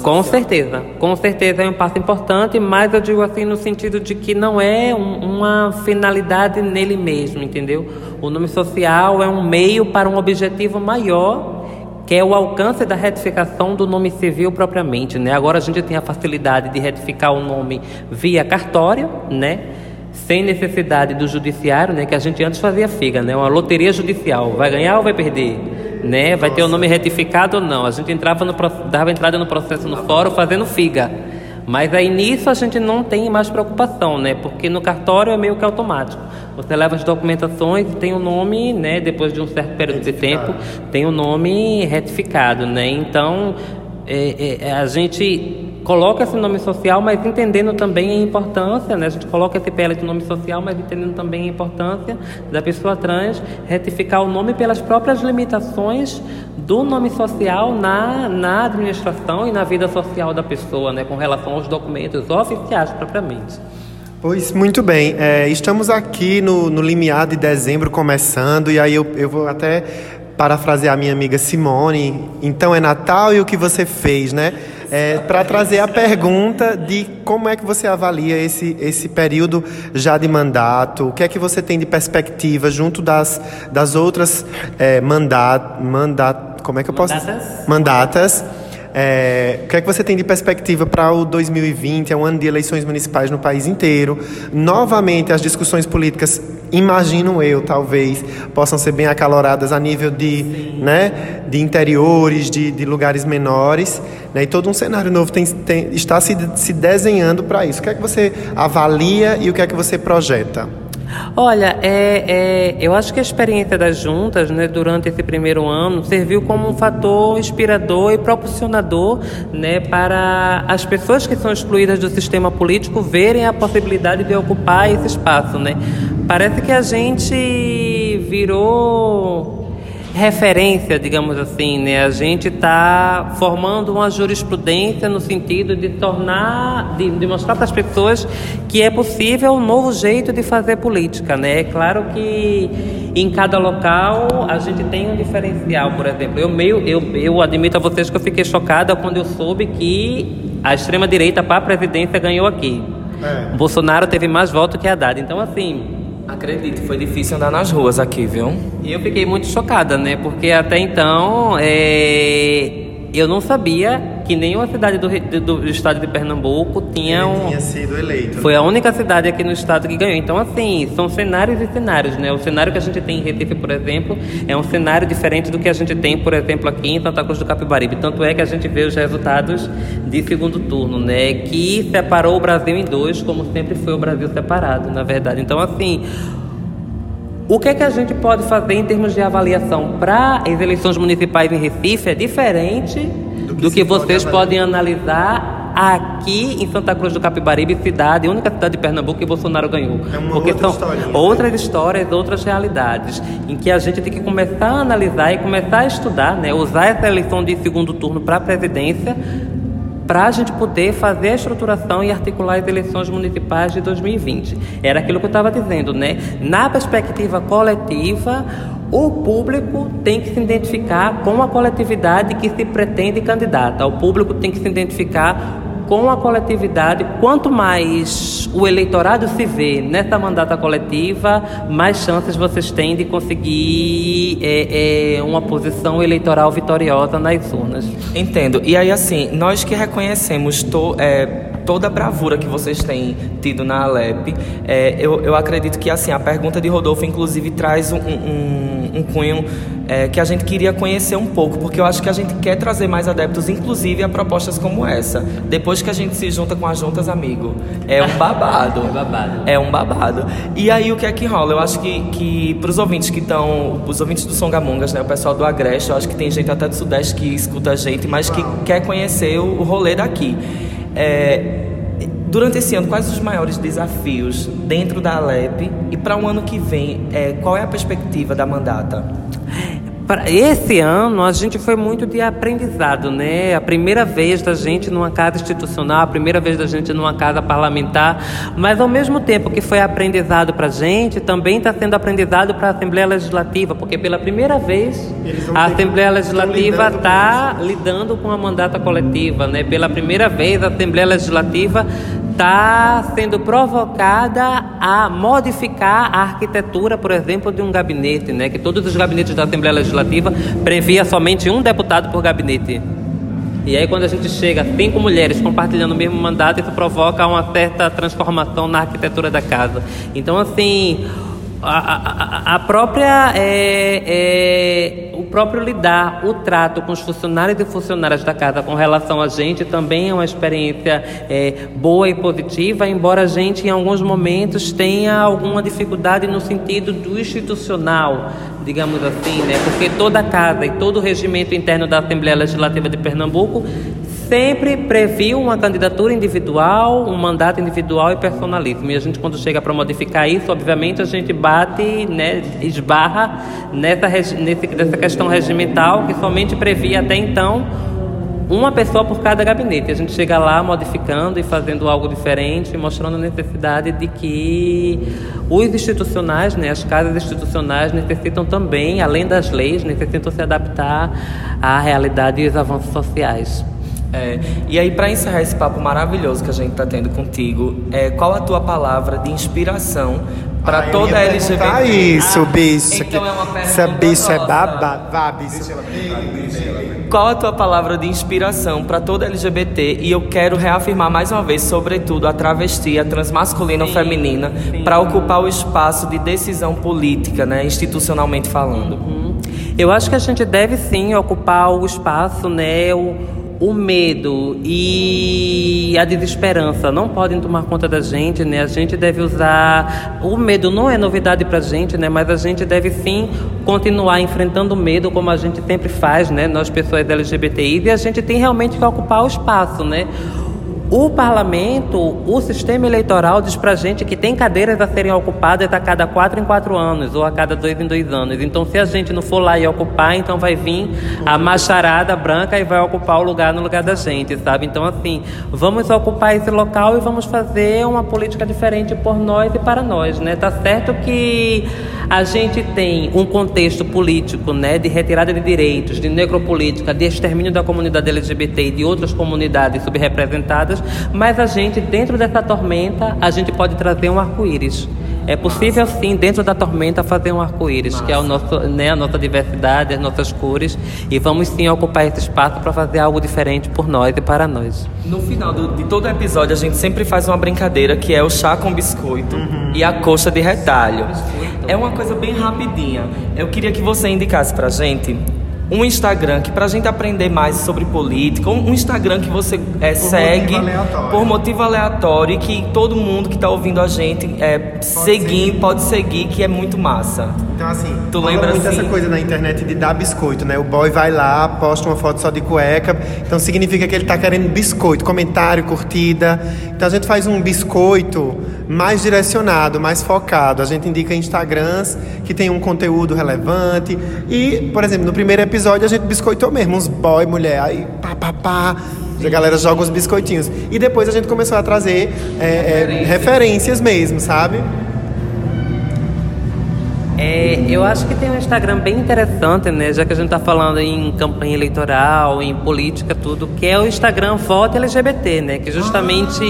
com certeza, com certeza é um passo importante, mas eu digo assim no sentido de que não é um, uma finalidade nele mesmo, entendeu? O nome social é um meio para um objetivo maior que é o alcance da retificação do nome civil propriamente, né? Agora a gente tem a facilidade de retificar o nome via cartório, né? Sem necessidade do judiciário, né, que a gente antes fazia figa, né, uma loteria judicial, vai ganhar ou vai perder, né, vai ter o nome retificado ou não. A gente entrava no dava entrada no processo no fórum fazendo figa. Mas aí nisso a gente não tem mais preocupação, né? Porque no cartório é meio que automático. Você leva as documentações e tem o nome, né? Depois de um certo período de tempo, tem o nome retificado, né? Então é, é, a gente coloca esse nome social, mas entendendo também a importância, né? A gente coloca esse PL de nome social, mas entendendo também a importância da pessoa trans retificar o nome pelas próprias limitações do nome social na, na administração e na vida social da pessoa, né? Com relação aos documentos oficiais propriamente. Pois muito bem, é, estamos aqui no, no limiar de dezembro começando, e aí eu, eu vou até parafrasear a minha amiga Simone. Então é Natal e o que você fez, né? É, para trazer a pergunta de como é que você avalia esse, esse período já de mandato, o que é que você tem de perspectiva junto das, das outras é, mandat, mandat, como é que eu posso mandatas, mandatas é, o que é que você tem de perspectiva para o 2020? É um ano de eleições municipais no país inteiro. Novamente, as discussões políticas, imagino eu, talvez, possam ser bem acaloradas a nível de, né, de interiores, de, de lugares menores. Né, e todo um cenário novo tem, tem, está se, se desenhando para isso. O que é que você avalia e o que é que você projeta? Olha, é, é, eu acho que a experiência das juntas, né, durante esse primeiro ano, serviu como um fator inspirador e propulsionador, né, para as pessoas que são excluídas do sistema político verem a possibilidade de ocupar esse espaço, né. Parece que a gente virou referência, digamos assim, né? A gente está formando uma jurisprudência no sentido de tornar, de, de mostrar para as pessoas que é possível um novo jeito de fazer política, né? É claro que em cada local a gente tem um diferencial, por exemplo. Eu meio, eu, eu admito a vocês que eu fiquei chocada quando eu soube que a extrema direita para a presidência ganhou aqui. É. Bolsonaro teve mais votos que Haddad. Então assim, Acredito, foi difícil andar nas ruas aqui, viu? eu fiquei muito chocada, né? Porque até então é, eu não sabia que nenhuma cidade do, do, do estado de Pernambuco tinha Ele um. tinha sido eleito. Foi a única cidade aqui no estado que ganhou. Então, assim, são cenários e cenários, né? O cenário que a gente tem em Recife, por exemplo, é um cenário diferente do que a gente tem, por exemplo, aqui em Santa Cruz do Capibaribe. Tanto é que a gente vê os resultados de segundo turno, né? Que separou o Brasil em dois, como sempre foi o Brasil separado, na verdade. Então, assim, o que é que a gente pode fazer em termos de avaliação para as eleições municipais em Recife é diferente do que, se pode vocês podem analisar aqui em Santa Cruz do Capibaribe, cidade, única cidade de Pernambuco que Bolsonaro ganhou. É uma Porque outra são historinha, né? outras histórias, outras realidades, em que a gente tem que começar a analisar e começar a estudar, né? usar essa eleição de segundo turno para a presidência para a gente poder fazer a estruturação e articular as eleições municipais de 2020. Era aquilo que eu estava dizendo, né? Na perspectiva coletiva, o público tem que se identificar com a coletividade que se pretende candidata. O público tem que se identificar com a coletividade, quanto mais o eleitorado se vê nessa mandata coletiva, mais chances vocês têm de conseguir é, é, uma posição eleitoral vitoriosa nas urnas. Entendo. E aí, assim, nós que reconhecemos to- é, toda a bravura que vocês têm tido na Alep, é, eu, eu acredito que, assim, a pergunta de Rodolfo, inclusive, traz um, um, um cunho é, que a gente queria conhecer um pouco, porque eu acho que a gente quer trazer mais adeptos, inclusive a propostas como essa. Depois que a gente se junta com as juntas, amigo, é um babado. É babado. É um babado. E aí, o que é que rola? Eu acho que, que para os ouvintes que estão, os ouvintes do Songamongas, né, o pessoal do Agreste, eu acho que tem gente até do Sudeste que escuta a gente, mas que quer conhecer o, o rolê daqui. É, durante esse ano, quais os maiores desafios dentro da Alep e para o ano que vem, é, qual é a perspectiva da mandata? Pra esse ano a gente foi muito de aprendizado, né? A primeira vez da gente numa casa institucional, a primeira vez da gente numa casa parlamentar, mas ao mesmo tempo que foi aprendizado para a gente, também está sendo aprendizado para a Assembleia Legislativa, porque pela primeira vez a Assembleia Legislativa está lidando com a mandata coletiva, né? Pela primeira vez a Assembleia Legislativa está sendo provocada a modificar a arquitetura, por exemplo, de um gabinete, né? Que todos os gabinetes da Assembleia Legislativa previa somente um deputado por gabinete. E aí quando a gente chega cinco mulheres compartilhando o mesmo mandato, isso provoca uma certa transformação na arquitetura da casa. Então assim, a, a- a- própria é, é, o próprio lidar, o trato com os funcionários e funcionárias da casa com relação a gente também é uma experiência é, boa e positiva, embora a gente em alguns momentos tenha alguma dificuldade no sentido do institucional, digamos assim, né? Porque toda casa e todo o regimento interno da Assembleia Legislativa de Pernambuco sempre previu uma candidatura individual, um mandato individual e personalíssimo. E a gente, quando chega para modificar isso, obviamente a gente bate, né, esbarra nessa, nesse, nessa questão regimental que somente previa até então uma pessoa por cada gabinete. A gente chega lá modificando e fazendo algo diferente, mostrando a necessidade de que os institucionais, né, as casas institucionais necessitam também, além das leis, necessitam se adaptar à realidade e aos avanços sociais. É, e aí, para encerrar esse papo maravilhoso que a gente está tendo contigo, é, qual a tua palavra de inspiração para eu toda a LGBT? isso, bicho. então que- é uma pergunta Essa bicha é babá. Vá, bicho. Qual a tua palavra de inspiração para toda LGBT? E eu quero reafirmar mais uma vez, sobretudo, a travesti, a transmasculina ou feminina, para ocupar o espaço de decisão política, né, institucionalmente falando. Eu acho que a gente deve sim ocupar o espaço, né? O, o medo e a desesperança não podem tomar conta da gente, né? A gente deve usar. O medo não é novidade pra gente, né? Mas a gente deve sim continuar enfrentando o medo como a gente sempre faz, né? Nós, pessoas LGBTI, e a gente tem realmente que ocupar o espaço, né? O parlamento, o sistema eleitoral diz pra gente que tem cadeiras a serem ocupadas a cada quatro em quatro anos, ou a cada dois em dois anos. Então, se a gente não for lá e ocupar, então vai vir a macharada branca e vai ocupar o lugar no lugar da gente, sabe? Então, assim, vamos ocupar esse local e vamos fazer uma política diferente por nós e para nós, né? Tá certo que a gente tem um contexto político, né, de retirada de direitos, de necropolítica, de extermínio da comunidade LGBT e de outras comunidades subrepresentadas, mas a gente, dentro dessa tormenta, a gente pode trazer um arco-íris. É possível sim, dentro da tormenta, fazer um arco-íris, que é o nosso, né, a nossa diversidade, as nossas cores, e vamos sim ocupar esse espaço para fazer algo diferente por nós e para nós. No final do- de todo episódio, a gente sempre faz uma brincadeira que é o chá com biscoito e a coxa de retalho. É uma coisa bem rapidinha. Eu queria que você indicasse pra gente um Instagram que pra gente aprender mais sobre política, um Instagram que você é, segue aleatório. por motivo aleatório e que todo mundo que tá ouvindo a gente é, seguir, seguir. pode seguir, que é muito massa. Então, assim, Tu lembra muito assim? essa coisa na internet de dar biscoito, né? O boy vai lá, posta uma foto só de cueca, então significa que ele tá querendo biscoito, comentário, curtida. Então a gente faz um biscoito mais direcionado, mais focado. A gente indica Instagrams que tem um conteúdo relevante. E, por exemplo, no primeiro episódio a gente biscoitou mesmo, uns boy, mulher, aí pá, pá, pá. A galera joga os biscoitinhos. E depois a gente começou a trazer é, é, referências mesmo, sabe? É, eu acho que tem um Instagram bem interessante, né? Já que a gente está falando em campanha eleitoral, em política, tudo, que é o Instagram Voto LGBT, né? Que justamente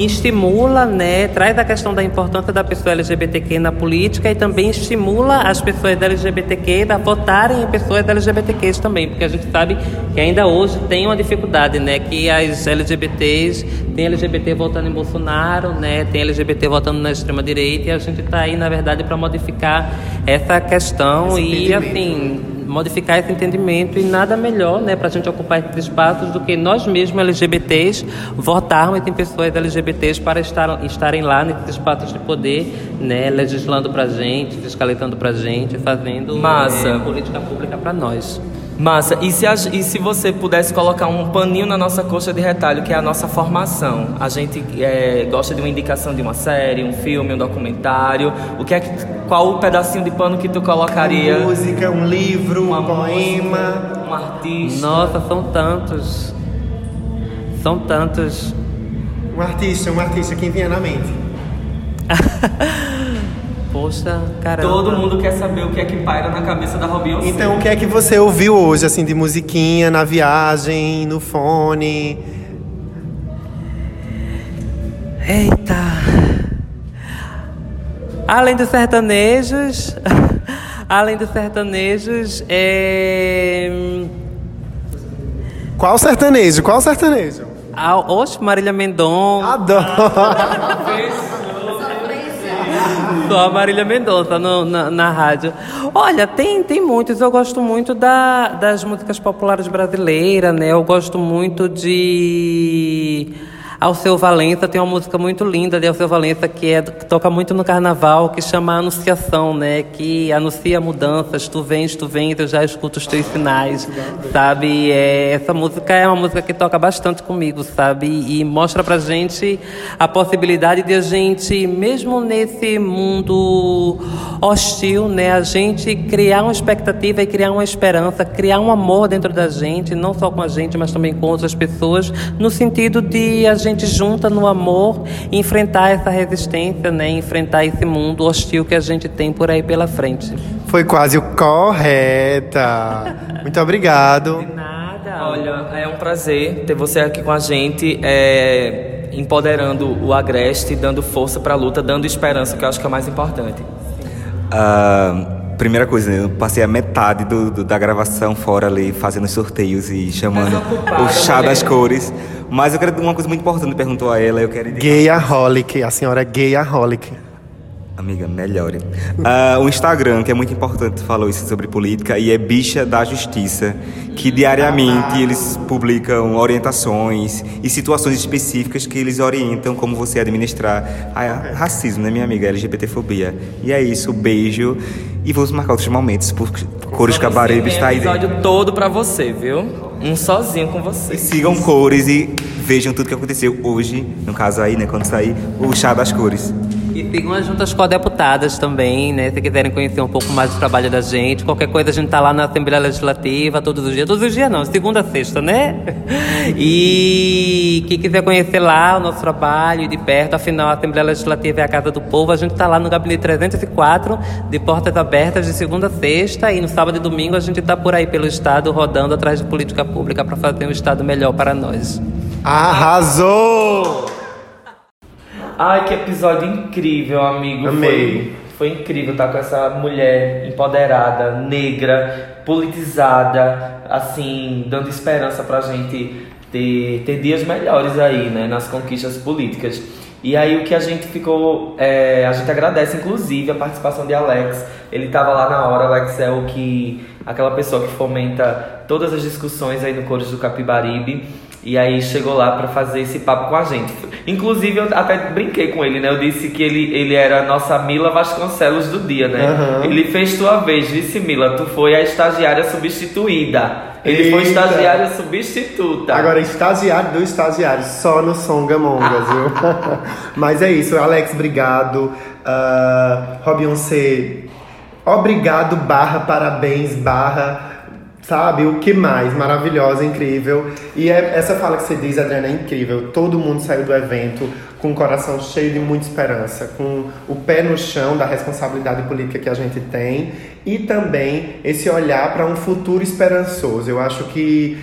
estimula, né? Traz a questão da importância da pessoa LGBTQ na política e também estimula as pessoas LGBTQ a votarem em pessoas LGBTQs também, porque a gente sabe que ainda hoje tem uma dificuldade, né? Que as LGBTs tem LGBT votando em Bolsonaro, né? Tem LGBT votando na extrema direita e a gente está aí, na verdade, para modificar essa questão Esse e assim modificar esse entendimento e nada melhor, né, para a gente ocupar esses espaços do que nós mesmos LGBTs votarmos em pessoas LGBTs para estar, estarem lá nesses espaços de poder, né, legislando para gente, fiscalizando para gente, fazendo Massa. eh, política pública para nós. Massa, e se, a- e se você pudesse colocar um paninho na nossa coxa de retalho, que é a nossa formação? A gente é, gosta de uma indicação de uma série, um filme, um documentário. O que é que, qual o pedacinho de pano que tu colocaria? Uma música, um livro, Uma um poema. música, um artista. Nossa, são tantos. São tantos. Um artista, um artista, quem vinha na mente. Poxa, caramba. Todo mundo quer saber o que é que paira na cabeça da Robinho Então, o que é que você ouviu hoje, assim, de musiquinha, na viagem, no fone? Eita! Além dos sertanejos, além dos sertanejos, é. Qual sertanejo? Qual sertanejo? A, oxe, Marília Mendonça. Adoro! Só a Marília Mendonça no- na, na rádio. Olha, tem, tem muitos. Eu gosto muito da, das músicas populares brasileiras, né? Eu gosto muito de. Alceu Valença tem uma música muito linda de Alceu Valença que, é, toca muito no carnaval, que chama Anunciação, né? Que anuncia mudanças, tu vens, tu vens, eu já escuto os teus sinais, sabe? É, essa música é uma música que toca bastante comigo, sabe? E mostra pra gente a possibilidade de a gente, mesmo nesse mundo hostil, né? A gente criar uma expectativa e criar uma esperança, criar um amor dentro da gente, não só com a gente, mas também com outras pessoas, no sentido de a gente junta no amor enfrentar essa resistência, né? Enfrentar esse mundo hostil que a gente tem por aí pela frente. Foi quase o correta. Muito obrigado. Nada. Olha, é um prazer ter você aqui com a gente, é, empoderando o Agreste, dando força pra luta, dando esperança, que eu acho que é o mais importante. Ah, primeira coisa, eu passei a metade do, do- da gravação fora ali, fazendo sorteios e chamando ocupada, o chá mulher. das cores. Mas eu quero uma coisa muito importante, perguntou a ela, eu quero Gayaholic, a senhora é gayaholic. Amiga, melhore. Ah, o Instagram, que é muito importante, falou isso sobre política, e é Bicha da Justiça, que diariamente eles publicam orientações e situações específicas que eles orientam como você administrar a racismo, né, minha amiga? LGBTfobia. E é isso, beijo. E vamos marcar outros momentos, porque Cores Cabaribe Tem está aí. episódio todo pra você, viu? Um sozinho com você. Sigam cores e vejam tudo que aconteceu hoje, no caso aí, né, quando sair, o Chá das Cores. E sigam as juntas co-deputadas também, né? Se quiserem conhecer um pouco mais do trabalho da gente, qualquer coisa a gente tá lá na Assembleia Legislativa todos os dias. Todos os dias não, segunda a sexta, né? E quem quiser conhecer lá o nosso trabalho de perto, afinal a Assembleia Legislativa é a Casa do Povo, a gente tá lá no gabinete 304, de portas abertas de segunda a sexta, e no sábado e domingo a gente tá por aí pelo estado rodando atrás de política pública para fazer um estado melhor para nós. Arrasou! Ai, que episódio incrível, amigo. Amei. Foi, foi incrível estar com essa mulher empoderada, negra, politizada, assim, dando esperança pra gente ter, ter dias melhores aí, né, nas conquistas políticas. E aí o que a gente ficou. é, a gente agradece, inclusive, a participação de Alex. Ele estava lá na hora, Alex é o que. aquela pessoa que fomenta todas as discussões aí no Cores do Capibaribe. E aí chegou lá para fazer esse papo com a gente. Inclusive, eu até brinquei com ele, né? Eu disse que ele, ele era a nossa Mila Vasconcelos do dia, né? Aham. Ele fez tua vez, vice Mila. Tu foi a estagiária substituída. Ele foi Eita. estagiária substituta. Agora, estagiário do estagiário, só no Songamongas, viu? Mas é isso, Alex, obrigado. Uh, Robionce, obrigado, barra, parabéns, barra. Sabe, o que mais? Maravilhosa, incrível. E é- essa fala que você diz, Adriana, é incrível. Todo mundo saiu do evento com o coração cheio de muita esperança, com o pé no chão da responsabilidade política que a gente tem e também esse olhar para um futuro esperançoso. Eu acho que,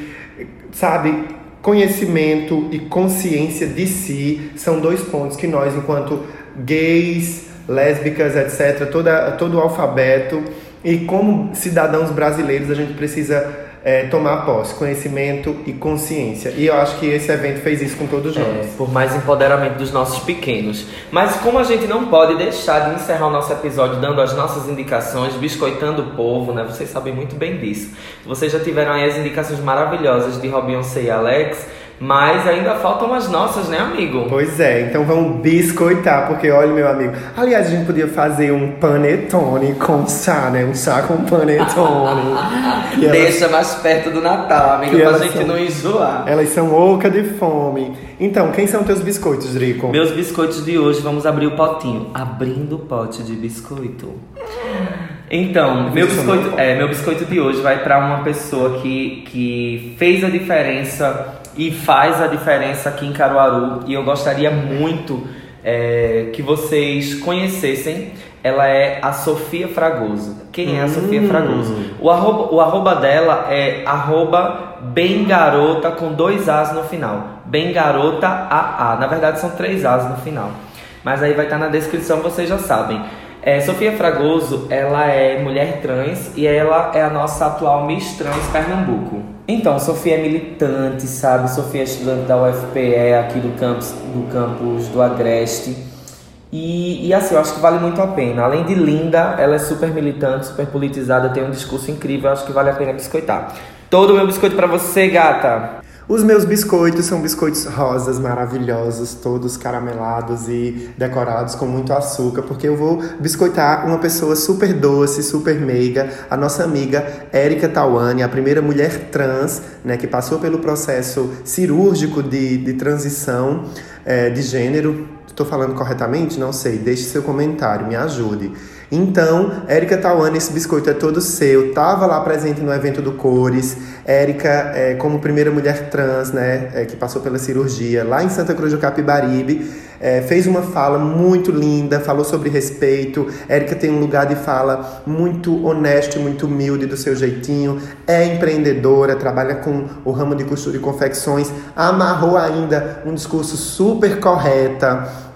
sabe, conhecimento e consciência de si são dois pontos que nós, enquanto gays, lésbicas, etc., toda, todo o alfabeto e como cidadãos brasileiros a gente precisa é, tomar posse, conhecimento e consciência. E eu acho que esse evento fez isso com todos É, nós. por mais empoderamento dos nossos pequenos. Mas como a gente não pode deixar de encerrar o nosso episódio dando as nossas indicações, biscoitando o povo, né? Vocês sabem muito bem disso. Vocês já tiveram aí as indicações maravilhosas de Robinson e Alex, mas ainda faltam as nossas, né, amigo? Pois é, então vamos biscoitar, porque olha, meu amigo. Aliás, a gente podia fazer um panetone com chá, né? Um chá com panetone. Elas- Deixa mais perto do Natal, amigo, que pra elas gente são- não enjoar. Elas são ocas de fome. Então, quem são teus biscoitos, Drico? Meus biscoitos de hoje, vamos abrir o potinho. Abrindo o pote de biscoito. Então, meu biscoito, é, meu biscoito de hoje vai para uma pessoa que, que fez a diferença e faz a diferença aqui em Caruaru. E eu gostaria muito é, que vocês conhecessem. Ela é a Sofia Fragoso. Quem é a Sofia Hum. Fragoso? O arroba, o arroba dela é arroba bem garota com dois As no final. Bem garota AA. Na verdade são três As no final. Mas aí vai estar na descrição, vocês já sabem. É, Sofia Fragoso, ela é mulher trans e ela é a nossa atual Miss Trans Pernambuco. Então, Sofia é militante, sabe? Sofia é estudante da UFPE aqui do campus do, campus do Agreste. E, e assim, eu acho que vale muito a pena. Além de linda, ela é super militante, super politizada, tem um discurso incrível, eu acho que vale a pena biscoitar. Todo o meu biscoito pra você, gata! Os meus biscoitos são biscoitos rosas maravilhosos, todos caramelados e decorados com muito açúcar, porque eu vou biscoitar uma pessoa super doce, super meiga, a nossa amiga Érica Tawane, a primeira mulher trans, né, que passou pelo processo cirúrgico de, de transição eh, de gênero. Estou falando corretamente? Não sei. Deixe seu comentário, me ajude. Então, Érica Tawane, esse biscoito é todo seu. Tava lá presente no evento do Cores. Érica, é, como primeira mulher trans, né, é, que passou pela cirurgia lá em Santa Cruz do Capibaribe, é, fez uma fala muito linda, falou sobre respeito. Érica tem um lugar de fala muito honesto muito humilde do seu jeitinho. É empreendedora, trabalha com o ramo de costura e confecções. Amarrou ainda um discurso super correta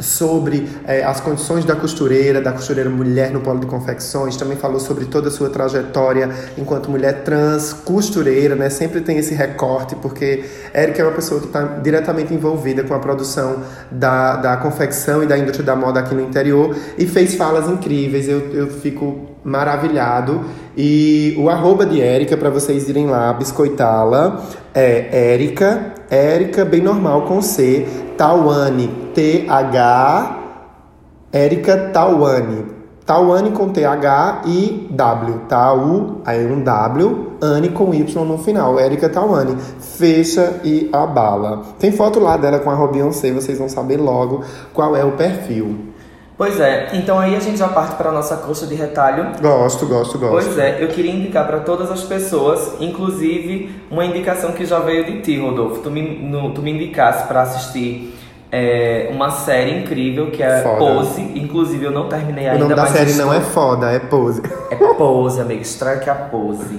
sobre eh, as condições da costureira, da costureira mulher no polo de confecções, também falou sobre toda a sua trajetória enquanto mulher trans, costureira, né? Sempre tem esse recorte, porque Érica é uma pessoa que está diretamente envolvida com a produção da, da confecção e da indústria da moda aqui no interior e fez falas incríveis, eu, eu fico maravilhado. E o arroba de Érica, para vocês irem lá biscoitá-la, é Érica, Érica bem normal com C, Tawane, T-H, Érica Tawane. Tawane com TH e W. Tau, aí um W, Anne com Y no final. Érica Tawane. Fecha e abala. Tem foto lá dela com a Beyoncé, vocês vão saber logo qual é o perfil. Pois é, então aí a gente já parte para a nossa coxa de retalho. Gosto, gosto, gosto. Pois é, eu queria indicar para todas as pessoas, inclusive uma indicação que já veio de ti, Rodolfo. Tu me, no, tu me indicasse para assistir é, uma série incrível que é Foda. Pose. Inclusive eu não terminei O ainda. nome da série estou- não é foda, é pose. É Pose, amigo. Strike a Pose.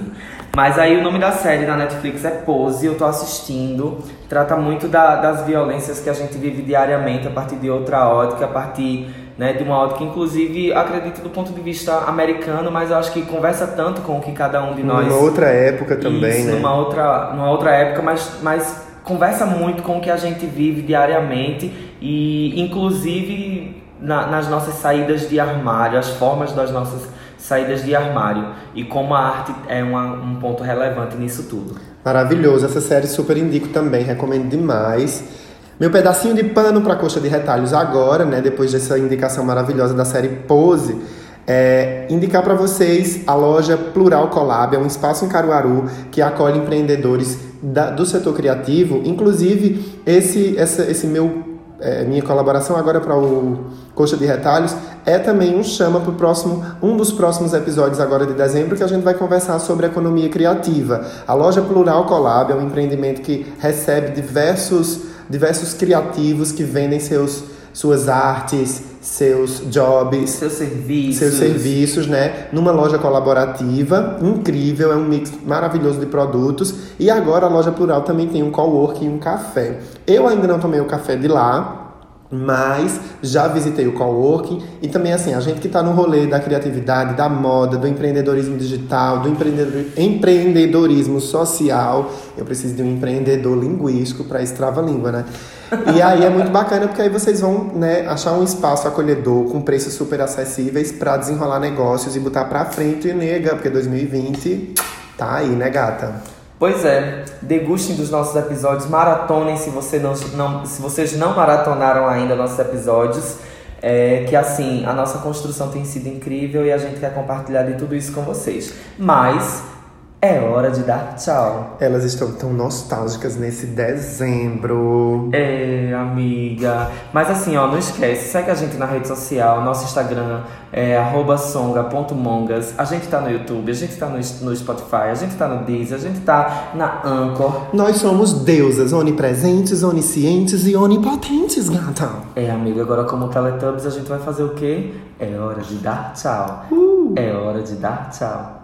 Mas aí o nome da série na Netflix é Pose, eu tô assistindo. Trata muito da- das violências que a gente vive diariamente a partir de outra ótica, a partir né, de uma ótica, inclusive, acredito do ponto de vista americano, mas eu acho que conversa tanto com o que cada um de nós. Numa outra época também, Isso, né? numa outra, numa outra época, mas, mas conversa muito com o que a gente vive diariamente e, inclusive, na- nas nossas saídas de armário, as formas das nossas saídas de armário e como a arte é uma- um ponto relevante nisso tudo. Maravilhoso, essa série super indico também, recomendo demais. Meu pedacinho de pano para coxa de retalhos agora, né, depois dessa indicação maravilhosa da série Pose, é indicar para vocês a loja Plural Collab, é um espaço em Caruaru que acolhe empreendedores da- do setor criativo. Inclusive, esse, essa, esse meu é, minha colaboração agora para o Coxa de Retalhos é também um chama para o próximo, um dos próximos episódios agora de dezembro que a gente vai conversar sobre economia criativa. A loja Plural Collab é um empreendimento que recebe diversos, diversos criativos que vendem seus, suas artes, seus jobs, Seus serviços. seus serviços, né? Numa loja colaborativa, incrível, é um mix maravilhoso de produtos. E agora a loja Plural também tem um coworking e um café. Eu ainda não tomei o café de lá, mas já visitei o coworking e também assim, a gente que está no rolê da criatividade, da moda, do empreendedorismo digital, do empreendedor- empreendedorismo social, eu preciso de um empreendedor linguístico para esse trava-língua, né? E aí é muito bacana porque aí vocês vão, né, achar um espaço acolhedor com preços super acessíveis para desenrolar negócios e botar para frente e nega, porque 2020 tá aí, né, gata? Pois é, degustem dos nossos episódios, maratonem se, você não, não- se vocês não maratonaram ainda nossos episódios. É, que assim, a nossa construção tem sido incrível e a gente quer compartilhar de tudo isso com vocês. Mas é hora de dar tchau. Elas estão tão nostálgicas nesse dezembro. É, amiga. Mas assim, ó, não esquece, segue a gente na rede social, nosso Instagram é arroba songa.mongas. A gente tá no YouTube, a gente tá no, no Spotify, a gente tá no Deezer, a gente tá na Anchor. Nós somos deusas onipresentes, oniscientes e onipotentes, gata. É, amiga, agora como Teletubbies a gente vai fazer o quê? É hora de dar tchau. É hora de dar tchau.